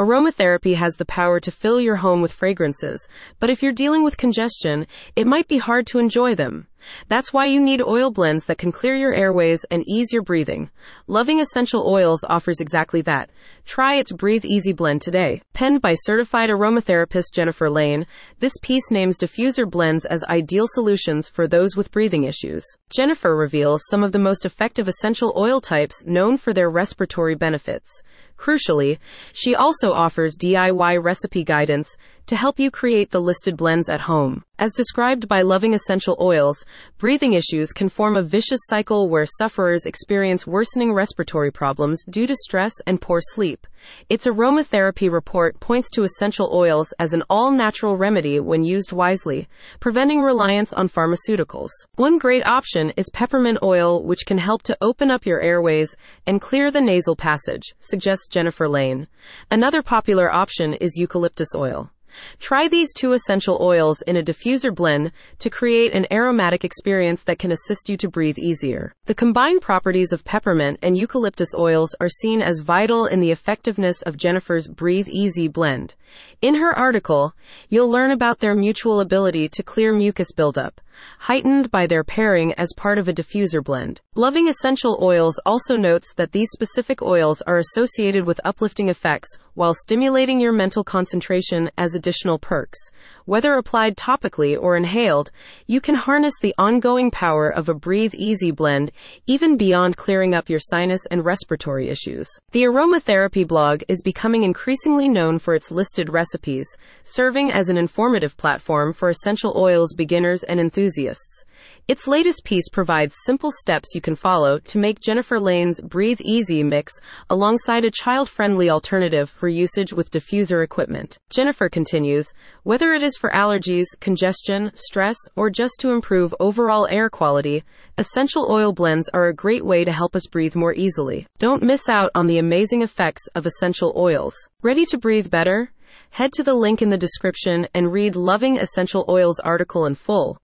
Aromatherapy has the power to fill your home with fragrances, but if you're dealing with congestion, it might be hard to enjoy them. That's why you need oil blends that can clear your airways and ease your breathing. Loving Essential Oils offers exactly that. Try its Breathe Easy blend today. Penned by certified aromatherapist Jennifer Lane, this piece names diffuser blends as ideal solutions for those with breathing issues. Jennifer reveals some of the most effective essential oil types known for their respiratory benefits. Crucially, she also offers DIY recipe guidance to help you create the listed blends at home. As described by Loving Essential Oils, breathing issues can form a vicious cycle where sufferers experience worsening respiratory problems due to stress and poor sleep. Its aromatherapy report points to essential oils as an all natural remedy when used wisely, preventing reliance on pharmaceuticals. One great option is peppermint oil, which can help to open up your airways and clear the nasal passage, suggests Jennifer Lane. Another popular option is eucalyptus oil. Try these two essential oils in a diffuser blend to create an aromatic experience that can assist you to breathe easier. The combined properties of peppermint and eucalyptus oils are seen as vital in the effectiveness of Jennifer's Breathe Easy blend. In her article, you'll learn about their mutual ability to clear mucus buildup, heightened by their pairing as part of a diffuser blend. Loving Essential Oils also notes that these specific oils are associated with uplifting effects while stimulating your mental concentration as additional perks. Whether applied topically or inhaled, you can harness the ongoing power of a Breathe Easy blend even beyond clearing up your sinus and respiratory issues. The aromatherapy blog is becoming increasingly known for its listed recipes, serving as an informative platform for essential oils beginners and enthusiasts. Its latest piece provides simple steps you can follow to make Jennifer Lane's Breathe Easy mix alongside a child friendly alternative for usage with diffuser equipment. Jennifer continues whether it is for allergies, congestion, stress, or just to improve overall air quality, essential oil blends are a great way to help us breathe more easily. Don't miss out on the amazing effects of essential oils. Ready to breathe better? Head to the link in the description and read Loving Essential Oils article in full.